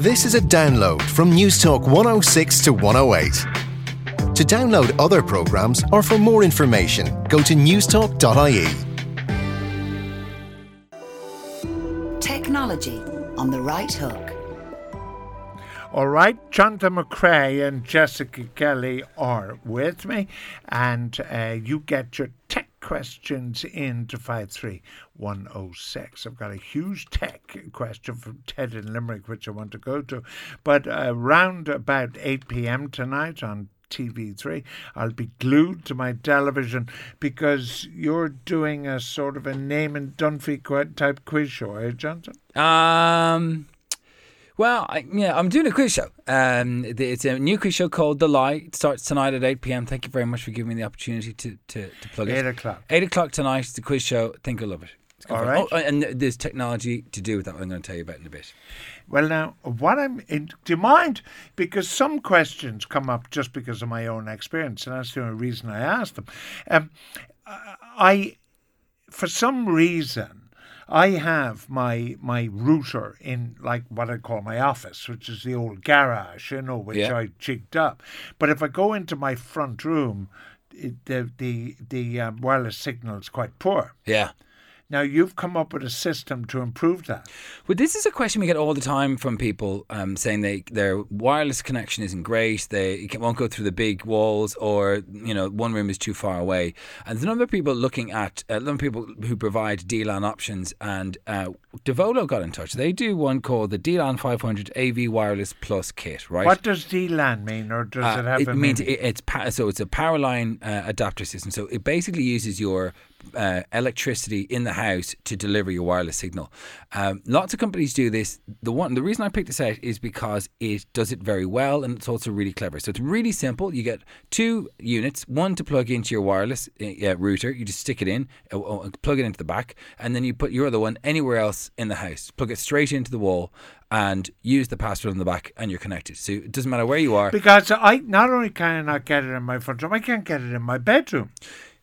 This is a download from Newstalk 106 to 108. To download other programmes or for more information, go to newstalk.ie. Technology on the right hook. All right, Jonathan McCrea and Jessica Kelly are with me, and uh, you get your tech questions in to 53106. I've got a huge tech question from Ted in Limerick, which I want to go to, but around about 8 p.m. tonight on TV3. I'll be glued to my television because you're doing a sort of a name and Dunphy type quiz show, you, Jonathan? Um, well, I, yeah, I'm doing a quiz show. Um, it's a new quiz show called The Lie. It starts tonight at 8 p.m. Thank you very much for giving me the opportunity to, to, to plug Eight it. o'clock. 8 o'clock tonight. It's the quiz show. I think you'll love it. All right. Oh, and there's technology to do with that. I'm going to tell you about in a bit. Well, now, what I'm in, do you mind? Because some questions come up just because of my own experience, and that's the only reason I ask them. Um, I, for some reason, I have my my router in like what I call my office, which is the old garage, you know, which Yeah. I jigged up. But if I go into my front room, it, the the the um, wireless signal is quite poor. Yeah. Now you've come up with a system to improve that. Well, this is a question we get all the time from people um, saying they their wireless connection isn't great. They won't go through the big walls, or you know, one room is too far away. And there's a number of people looking at uh, a number of people who provide DLAN options. And uh, Devolo got in touch. They do one called the DLAN 500 AV Wireless Plus Kit. Right. What does DLAN mean, or does Uh, it have it a means it, means it's pa- so it's a power line uh, adapter system. So it basically uses your uh, electricity in the house to deliver your wireless signal. Um, lots of companies do this. The one, the reason I picked this out is because it does it very well, and it's also really clever. So it's really simple. You get two units, one to plug into your wireless uh, router. You just stick it in, uh, uh, plug it into the back, and then you put your other one anywhere else in the house. Plug it straight into the wall. And use the password on the back, and you're connected. So it doesn't matter where you are. Because I not only can I not get it in my front room, I can't get it in my bedroom.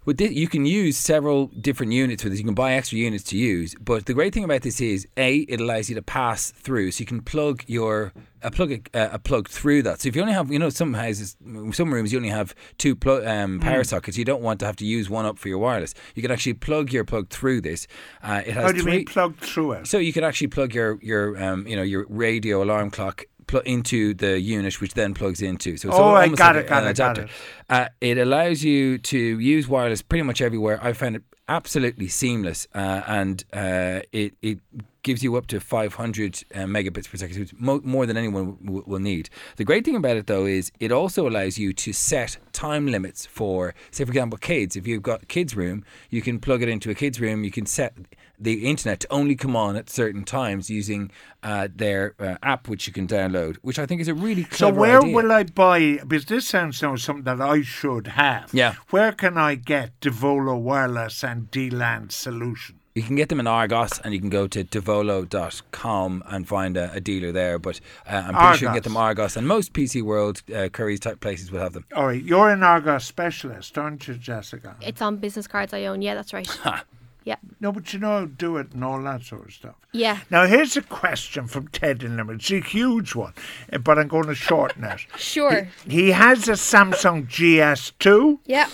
With this, you can use several different units with this. You can buy extra units to use. But the great thing about this is, a, it allows you to pass through, so you can plug your a plug a, a plug through that. So if you only have, you know, some houses, some rooms, you only have two pl- um, power sockets. You don't want to have to use one up for your wireless. You can actually plug your plug through this. Uh, it has How do you three. mean plugged through it? So you can actually plug your your um, you know your radio alarm clock pl- into the unit, which then plugs into. So it's Oh, almost got like it, a- got an it, got adapter. Uh, it allows you to use wireless pretty much everywhere. I found it absolutely seamless, uh, and uh, it it gives you up to 500 uh, megabits per second, it's mo- more than anyone w- will need. The great thing about it, though, is it also allows you to set time limits for, say, for example, kids. If you've got a kids' room, you can plug it into a kids' room. You can set the internet to only come on at certain times using uh, their uh, app, which you can download, which I think is a really clever So where idea. will I buy? Because this sounds like something that I should have. Yeah. Where can I get Devolo Wireless and DLAN solution? You can get them in Argos, and you can go to devolo.com and find a, a dealer there. But uh, I'm pretty sure you can get them Argos, and most PC World, uh, Curry's type places will have them. All right, you're an Argos specialist, aren't you, Jessica? It's on business cards I own. Yeah, that's right. yeah. No, but you know do it and all that sort of stuff. Yeah. Now, here's a question from Ted in Limerick. It's a huge one, eh, but I'm going to shorten it. Sure. He has a Samsung GS2. Yeah.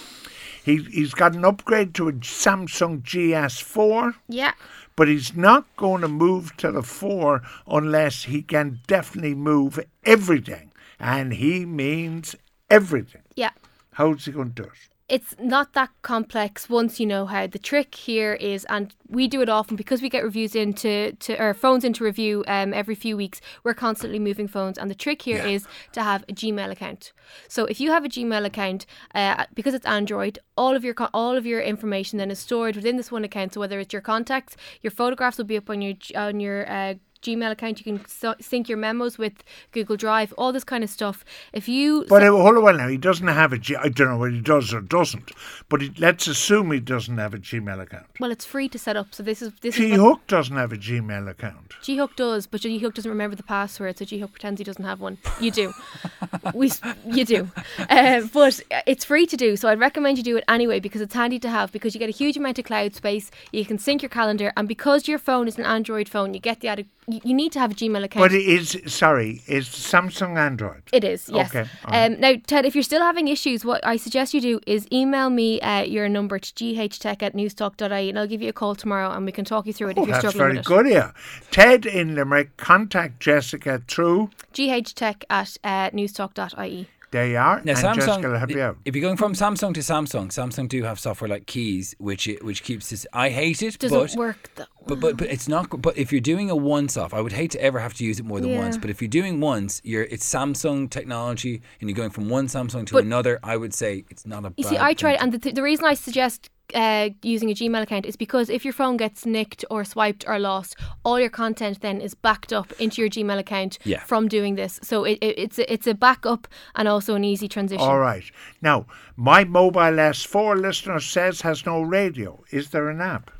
He, he's got an upgrade to a Samsung GS4. Yeah. but he's not going to move to the four unless he can definitely move everything. And he means everything. Yeah. How's he going to do it? It's not that complex once you know how. The trick here is, and we do it often because we get reviews into to our phones into review um, every few weeks. We're constantly moving phones, and the trick here is to have a Gmail account. So if you have a Gmail account, uh, because it's Android, all of your all of your information then is stored within this one account. So whether it's your contacts, your photographs will be up on your on your uh, Gmail account. You can so- sync your memos with Google Drive, all this kind of stuff. If you But uh, hold on now, he doesn't have a G. I don't know whether he does or doesn't, but he, let's assume he doesn't have a Gmail account. well, it's free to set up. So this is this G Hook doesn't have a Gmail account. G Hook does, but G Hook doesn't remember the password, so G Hook pretends he doesn't have one. You do, we, you do, uh, but it's free to do. So I'd recommend you do it anyway because it's handy to have because you get a huge amount of cloud space. You can sync your calendar, and because your phone is an Android phone, you get the added, you, need to have a Gmail account. But it is sorry, is Samsung Android? It is, yes. Okay. Um, now, Ted, if you're still having issues, what I suggest you do is email me uh, your number to ghtech at newstalk.ie and I'll give you a call tomorrow and we can talk you through it Oh, if you're struggling that's very good here. Ted in Limerick, contact Jessica through. ghtech at uh, newstalk.ie. There you are. Now, and Jessica will Samsung, help you out. if you're going from Samsung to Samsung, Samsung do have software like Kies, which it, which keeps this. I hate it, Doesn't but work though. But, but but it's not. But if you're doing a once off, I would hate to ever have to use it more than Yeah. once. But if you're doing once, you're it's Samsung technology, and you're going from one Samsung to But- another. I would say it's not a. You see, I tried, to- and the, th- the reason I suggest uh, using a Gmail account is because if your phone gets nicked or swiped or lost, all your content then is backed up into your Gmail account Yeah. from doing this. So it, it, it's a, it's a backup and also an easy transition. All right. Now, my mobile S4 listener says has no radio. Is there an app?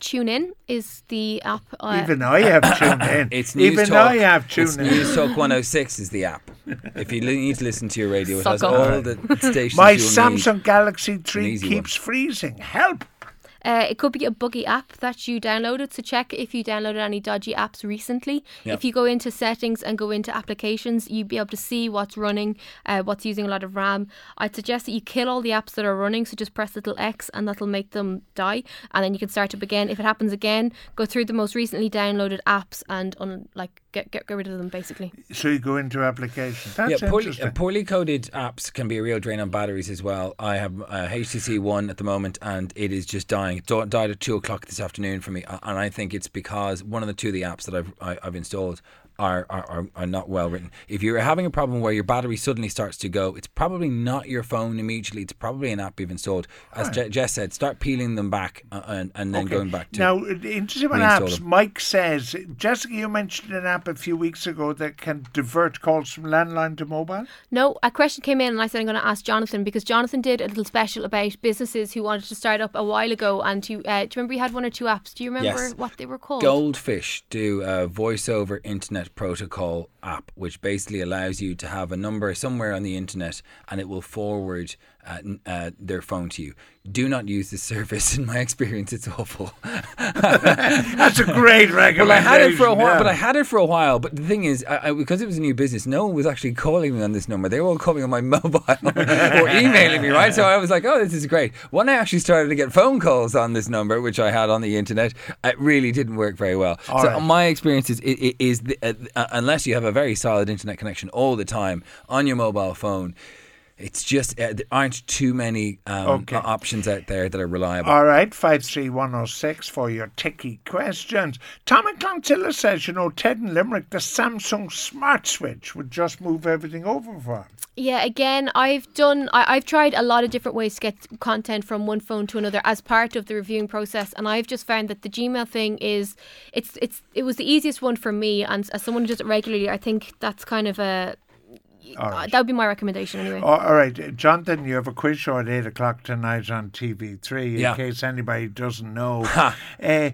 TuneIn is the app. Uh, Even I have tuned in. It's News Even Talk. I have it's tuned in. News Talk 106 is the app. If you need to listen to your radio, it Suck has up. all the stations. My you'll need. Samsung Galaxy 3 easy keeps freezing. Help! Uh, it could be a buggy app that you downloaded. So check if you downloaded any dodgy apps recently. Yep. If you go into settings and go into applications, you'd be able to see what's running, uh, what's using a lot of RAM. I'd suggest that you kill all the apps that are running. So just press little X and that'll make them die. And then you can start up again. If it happens again, go through the most recently downloaded apps and un- like get, get get rid of them basically. So you go into applications. That's yeah, poorly, interesting. uh, poorly coded apps can be a real drain on batteries as well. I have uh, HTC One at the moment, and it is just dying. It died at two o'clock this afternoon for me, and I think it's because one of the two of the apps that I've I, I've installed are, are, are, are not well written. If you're having a problem where your battery suddenly starts to go, it's probably not your phone immediately. It's probably an app you've installed. As Je- Jess said, start peeling them back uh, and, and then Okay. going back to now, interesting about apps. them. Mike says, Jessica, you mentioned an app a few weeks ago that can divert calls from landline to mobile. No, a question came in and I said I'm going to ask Jonathan because Jonathan did a little special about businesses who wanted to start up a while ago. And to, uh, do you remember you had one or two apps? Do you remember Yes. what they were called? Goldfish do a voice over internet protocol app, which basically allows you to have a number somewhere on the internet and it will forward uh, uh, their phone to you. Do not use this service. In my experience, it's awful. That's a great recommendation. Well, I had it for a while, yeah. but I had it for a while. But the thing is, I, I, because it was a new business, no one was actually calling me on this number. They were all calling on my mobile or emailing me, right? So I was like, oh, this is great. When I actually started to get phone calls on this number, which I had on the internet, it really didn't work very well. All so right. my experience is, is, is the, uh, uh, unless you have a very solid internet connection all the time on your mobile phone. It's just uh, there aren't too many um, Okay. options out there that are reliable. All right, 53106 for your ticky questions. Tommy Clantilla says, you know, Ted and Limerick, the Samsung Smart Switch would just move everything over for him. Yeah, again, I've done. I, I've tried a lot of different ways to get content from one phone to another as part of the reviewing process, and I've just found that the Gmail thing is, it's it's it was the easiest one for me, and as someone who does it regularly, I think that's kind of a. All right. That would be my recommendation anyway. All right, Jonathan, you have a quiz show at 8 o'clock tonight on TV3, in Yeah. case anybody doesn't know. uh,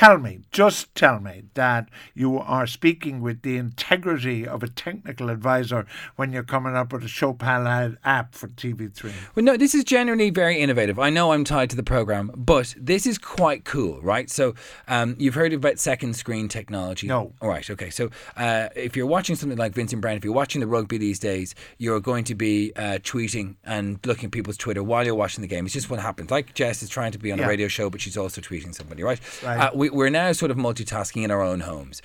tell me, just tell me that you are speaking with the integrity of a technical advisor when you're coming up with a Chopin app for TV3. Well, no, this is generally very innovative. I know I'm tied to the program, but this is quite cool, right? So, um, you've heard about second screen technology. No. All right. Okay. So, uh, if you're watching something like Vincent Browne, if you're watching the rugby these days, you're going to be uh, tweeting and looking at people's Twitter while you're watching the game. It's just what happens. Like Jess is trying to be on Yeah. a radio show, but she's also tweeting somebody, right? Right. Uh, we, we're now sort of multitasking in our own homes.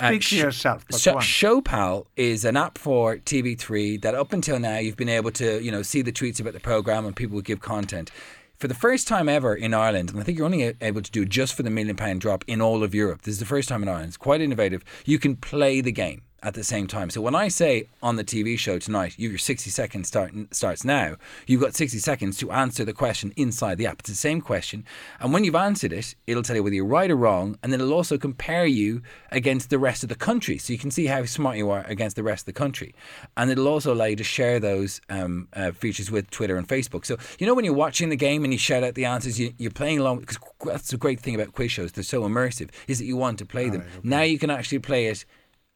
Uh, Speak to sh- yourself, So. Showpal is an app for TV3 that up until now you've been able to, you know, see the tweets about the program and people would give content. For the first time ever in Ireland, and I think you're only able to do it just for the million pound drop in all of Europe. This is the first time in Ireland. It's quite innovative. You can play the game at the same time. So when I say on the TV show tonight, you, your 60 seconds start, starts now, you've got 60 seconds to answer the question inside the app. It's the same question. And when you've answered it, it'll tell you whether you're right or wrong. And then it'll also compare you against the rest of the country. So you can see how smart you are against the rest of the country. And it'll also allow you to share those um, uh, features with Twitter and Facebook. So, you know, when you're watching the game and you shout out the answers, you, you're playing along. Because that's the great thing about quiz shows, they're so immersive, is that you want to play them. Now you can actually play it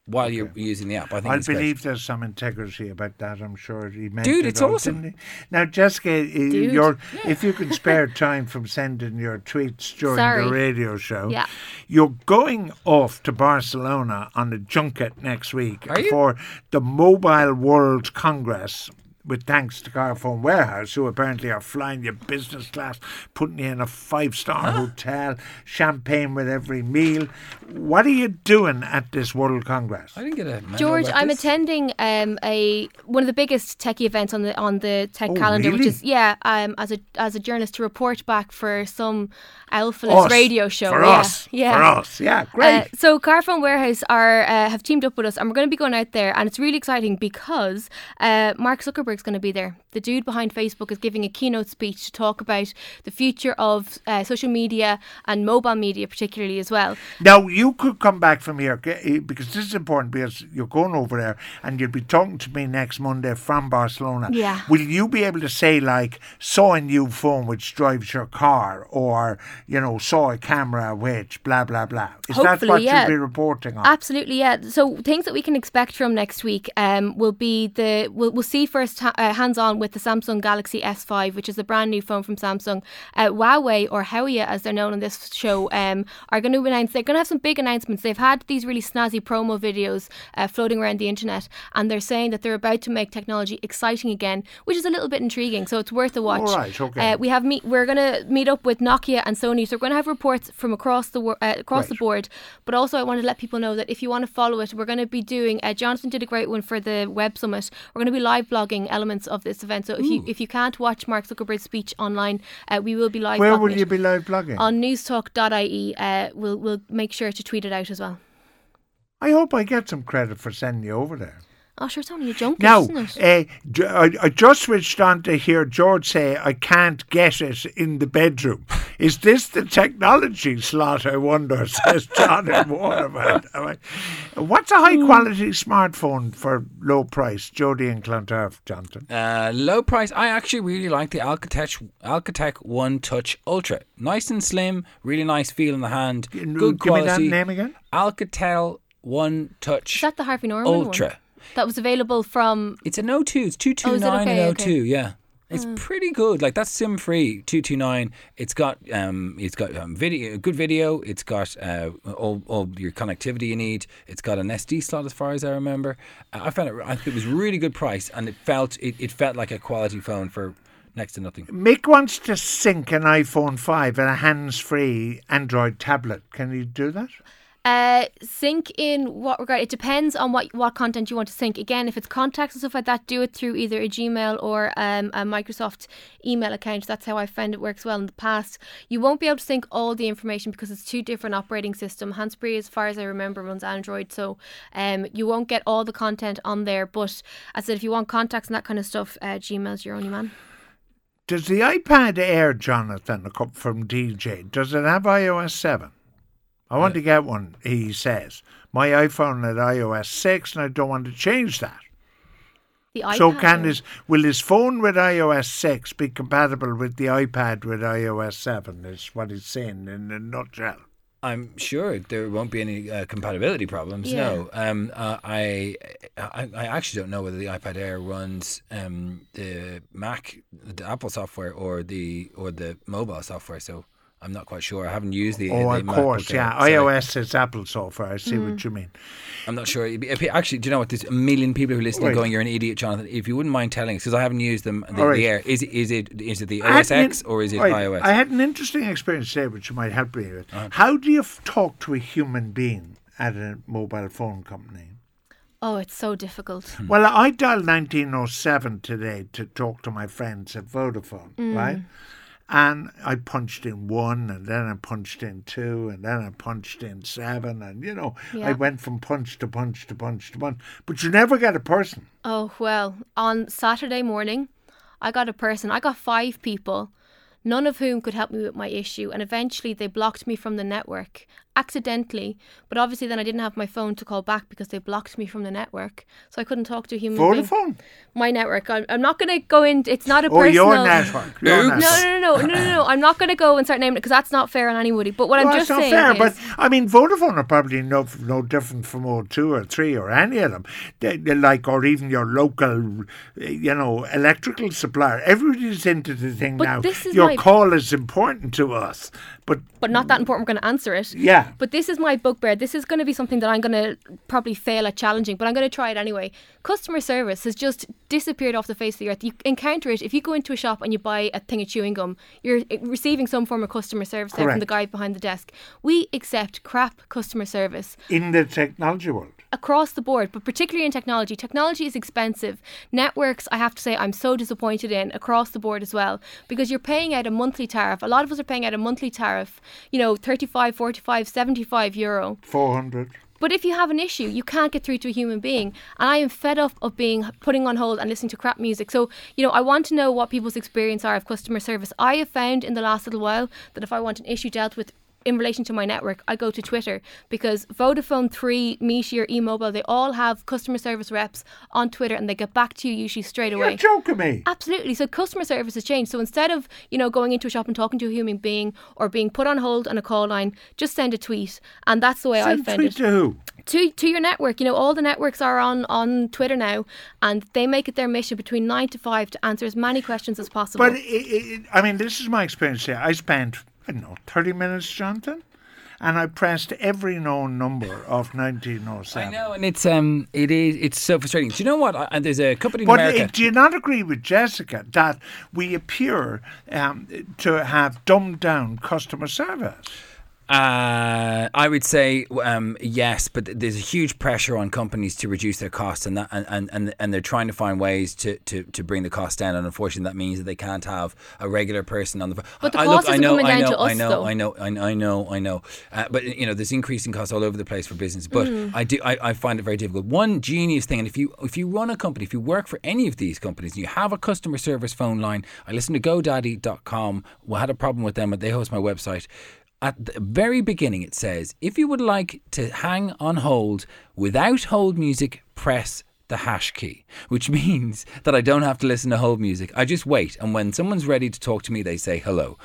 while you're using the app. I think I it's great. believe there's some integrity about that. I'm sure he meant Dude, it it's all, awesome. Now, Jessica, Dude. you're, if you can spare time from sending your tweets during Sorry. the radio show, Yeah. you're going off to Barcelona on a junket next week Are you? for the Mobile World Congress. With thanks to Carphone Warehouse, who apparently are flying you business class, putting you in a five star hotel, champagne with every meal. What are you doing at this World Congress? I didn't get a memo George, I'm this. attending um, a one of the biggest techie events on the on the tech Oh, calendar, which is yeah, um, as a as a journalist to report back for some alphaless radio show. For yeah, us. yeah. For us. Yeah, great. Uh, so Carphone Warehouse are uh, have teamed up with us, and we're going to be going out there, and it's really exciting because uh, Mark Zuckerberg's going to be there. The dude behind Facebook is giving a keynote speech to talk about the future of uh, social media and mobile media, particularly as well. Now you could come back from here okay, because this is important because you're going over there and you'll be talking to me next Monday from Barcelona. Yeah. Will you be able to say like saw a new phone which drives your car or you know saw a camera which blah blah blah? Is that what yeah. you'll be reporting on? Absolutely, yeah. So things that we can expect from next week um, will be the we'll, we'll see first ha- uh, hands on with the Samsung Galaxy S5, which is a brand new phone from Samsung. Uh, Huawei or Huawei, as they're known on this show, um, are going to announce they're going to have some big announcements. They've had these really snazzy promo videos uh, floating around the internet, and they're saying that they're about to make technology exciting again, which is a little bit intriguing. So it's worth a watch. All right, okay. Uh, we have meet. We're going to meet up with Nokia and Sony, so we're going to have reports from across the wor- uh, across the board. But also, I want to let people know that if you want to follow it, we're going to be doing. Uh, Jonathan did a great one for the Web Summit. We're going to be live blogging elements of this event. So if you if you can't watch Mark Zuckerberg's speech online, uh, we will be live. Where will you be live blogging? On newstalk.ie, uh, we'll we'll make sure to tweet it out as well. I hope I get some credit for sending you over there. Oh, sure, it's only a junket, Now, isn't it? uh, j- I, I just switched on to hear George say, I can't get it in the bedroom. Is this the technology slot, I wonder, says John in Waterman. What's a high quality smartphone for low price? Jody and Clontarf, Johnson. Uh, low price. I actually really like the Alcatel Alcatel One Touch Ultra. Nice and slim, really nice feel in the hand. Good Give Good me that quality. name again. Alcatel One Touch Is that the Harvey Norman Ultra. one? That was available from. It's an O2. It's two two Oh, is it nine okay? and O2. Okay. Yeah. It's pretty good. Like that's sim free. Two two nine. It's got um, it's got um, video, good video. It's got uh, all, all your connectivity you need. It's got an SD slot, as far as I remember. Uh, I found it. I think it was really good price, and it felt it, it felt like a quality phone for next to nothing. Mick wants to sync an iPhone 5 and a hands free Android tablet. Can you do that? Uh, sync in what regard? It depends on what what content you want to sync. Again, if it's contacts and stuff like that, do it through either a Gmail or um, a Microsoft email account. That's how I found it works well in the past. You won't be able to sync all the information because it's two different operating system. Handsfree, as far as I remember, runs Android, so um, you won't get all the content on there. But I said, if you want contacts and that kind of stuff, uh, Gmail's your only man. Does the iPad Air, Jonathan, from DJ, does it have iOS 7? I want to get one, he says. My iPhone had iOS 6 and I don't want to change that. The so iPad can Air- his will his phone with iOS 6 be compatible with the iPad with iOS 7 is what he's saying in a nutshell. I'm sure there won't be any uh, compatibility problems. Yeah. No, um, uh, I, I I actually don't know whether the iPad Air runs um, the Mac, the Apple software, or the or the mobile software. So I'm not quite sure. I haven't used the. Oh, the of MacBook course, Air, yeah. so iOS is Apple software. I see Mm. what you mean. I'm not sure. If- if- Actually, do you know what? There's a million people who are listening Right. going, "You're an idiot, Jonathan." If you wouldn't mind telling us, because I haven't used them, the, All right. the Air is it is it is it the I had OS X in- or is it right, iOS? I had an interesting experience today, which you might help me with. Uh-huh. How do you f- talk to a human being at a mobile phone company? Oh, it's so difficult. Hmm. Well, I dialed 1907 today to talk to my friends at Vodafone, Mm. right? And I punched in one, and then I punched in two, and then I punched in seven, and you know, I went from punch to punch to punch to punch. But you never get a person. Oh, well, on Saturday morning, I got a person, I got five people none of whom could help me with my issue. And eventually they blocked me from the network accidentally. But obviously, then I didn't have my phone to call back because they blocked me from the network. So I couldn't talk to a human being. Vodafone? My network. I'm, I'm not going to go in. It's not a Or personal. your network? Your Oops. network. No, no, no, no, no, no, no. I'm not going to go and start naming it because that's not fair on anybody. But what Well, I'm just saying. that's just not saying fair, is, but I mean, Vodafone are probably no no different from O2 or three or any of them. They, they like, or even your local, uh, you know, electrical supplier. Everybody's into the thing But now. this is your my- call is important to us, but but not that important. We're going to answer it. Yeah. But this is my bugbear. This is going to be something that I'm going to probably fail at challenging, but I'm going to try it anyway. Customer service has just disappeared off the face of the earth. You encounter it if you go into a shop and you buy a thing of chewing gum. You're receiving some form of customer service there from the guy behind the desk. We accept crap customer service in the technology world. across the board, but particularly in technology. Technology is expensive. Networks, I have to say, I'm so disappointed in across the board as well because you're paying out a monthly tariff. A lot of us are paying out a monthly tariff, you know, 35, 45, 75 euro. 400. But if you have an issue, you can't get through to a human being. And I am fed up of being putting on hold and listening to crap music. So, you know, I want to know what people's experience are of customer service. I have found in the last little while that if I want an issue dealt with in relation to my network, I go to Twitter because Vodafone 3, Meteor, eMobile, they all have customer service reps on Twitter and they get back to you usually straight away. You're joking me. Absolutely. So customer service has changed. So instead of, you know, going into a shop and talking to a human being or being put on hold on a call line, just send a tweet. And that's the way I Send found tweet it to who? to to your network. You know, all the networks are on on Twitter now, and they make it their mission between nine to five to answer as many questions as possible. But it, it, I mean, this is my experience here. I spent, I don't know, 30 minutes, Jonathan, and I pressed every known number of 1907. I know, and it's um, it is it's so frustrating. Do you know what? I, and there's a company in But America. uh, do you not agree with Jessica that we appear um, to have dumbed down customer service? Uh, I would say um, yes, but there's a huge pressure on companies to reduce their costs, and that and, and, and, they're trying to find ways to, to, to bring the cost down. And unfortunately, that means that they can't have a regular person on the. phone. But the I, cost I isn't know, coming I down know, to I us, know, though. I know, I know, I know, I know. Uh, but you know, there's increasing costs all over the place for business. But Mm. I do, I, I find it very difficult. One genius thing, and if you if you run a company, if you work for any of these companies, and you have a customer service phone line. I listen to GoDaddy.com. We had a problem with them, but they host my website at the very beginning it says if you would like to hang on hold without hold music press the hash key which means that i don't have to listen to hold music. I just wait and when someone's ready to talk to me they say hello.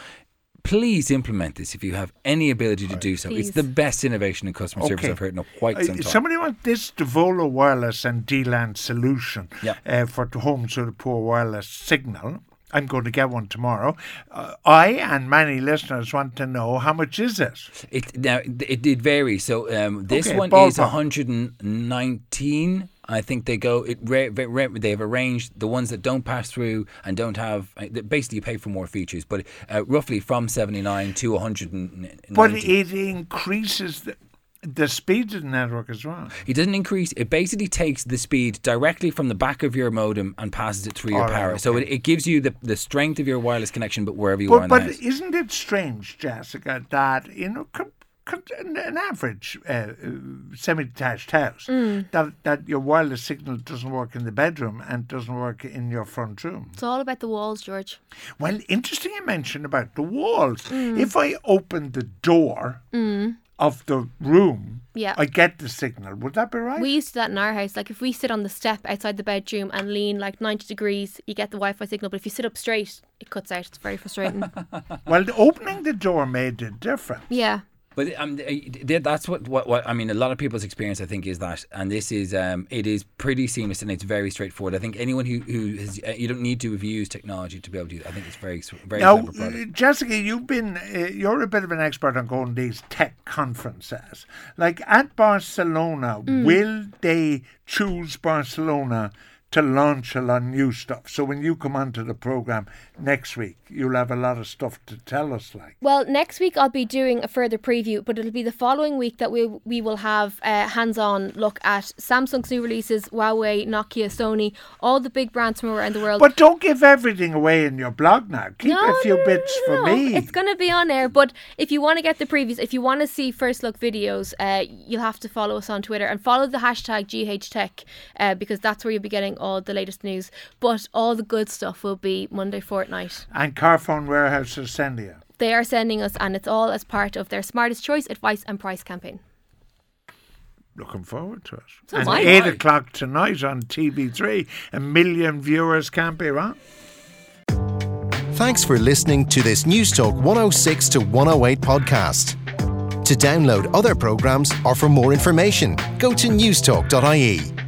Please implement this if you have any ability to do so. It's the best innovation in customer service i've heard in a quite Uh, some time. Somebody wants this Devolo wireless and DLAN solution Yeah. uh, for the homes with a poor wireless signal. I'm going to get one tomorrow. Uh, I and many listeners want to know how much is it? It now it did vary. So um, this Okay, one is 119. I think they go. It ra- ra- ra- they have arranged the ones that don't pass through and don't have. uh, Basically, you pay for more features, but uh, roughly from 79 to 190. But it increases the, the speed of the network as well. It doesn't increase. It basically takes the speed directly from the back of your modem and passes it through your All right, power. So okay. it, it gives you the, the strength of your wireless connection, but wherever you are But, in the but house. isn't it strange, Jessica, that you know com- com- an an average uh, uh, semi-detached house Mm. that that your wireless signal doesn't work in the bedroom and doesn't work in your front room? it's all about the walls, George. Well, interesting you mentioned about the walls. Mm. If I open the door of the room, Yeah. I get the signal. Would that be right? We used to do that in our house. Like if we sit on the step outside the bedroom and lean like 90 degrees, you get the Wi-Fi signal. But if you sit up straight, it cuts out. It's very frustrating. well, the opening the door made a difference. yeah. But um, that's what, what what I mean. A lot of people's experience, I think, is that, and this is um, it is pretty seamless and it's very straightforward. I think anyone who who has, uh, you don't need to have used technology to be able to do that. I think it's very very Now, clever Jessica, you've been uh, you're a bit of an expert on going to these tech conferences. Like at Barcelona, Mm. will they choose Barcelona to launch a lot of new stuff? So when you come onto the program next week, you'll have a lot of stuff to tell us. Like, Well, next week I'll be doing a further preview, but it'll be the following week that we we will have a hands-on look at Samsung's new releases, Huawei, Nokia, Sony, all the big brands from around the world. but don't give everything away in your blog now. Keep a few bits for no. me. It's going to be on air, but if you want to get the previews, if you want to see first look videos, uh, you'll have to follow us on Twitter and follow the hashtag GHTech uh, because that's where you'll be getting all the latest news. But all the good stuff will be Monday fortnight. And Carphone Warehouse are sending you. They are sending us, and it's all as part of their Smartest Choice Advice and Price campaign. Looking forward to it. So and am I. 8 o'clock tonight on TV3. A million viewers can't be wrong. Thanks for listening to this Newstalk 106 to 108 podcast. To download other programs or for more information, go to newstalk.ie.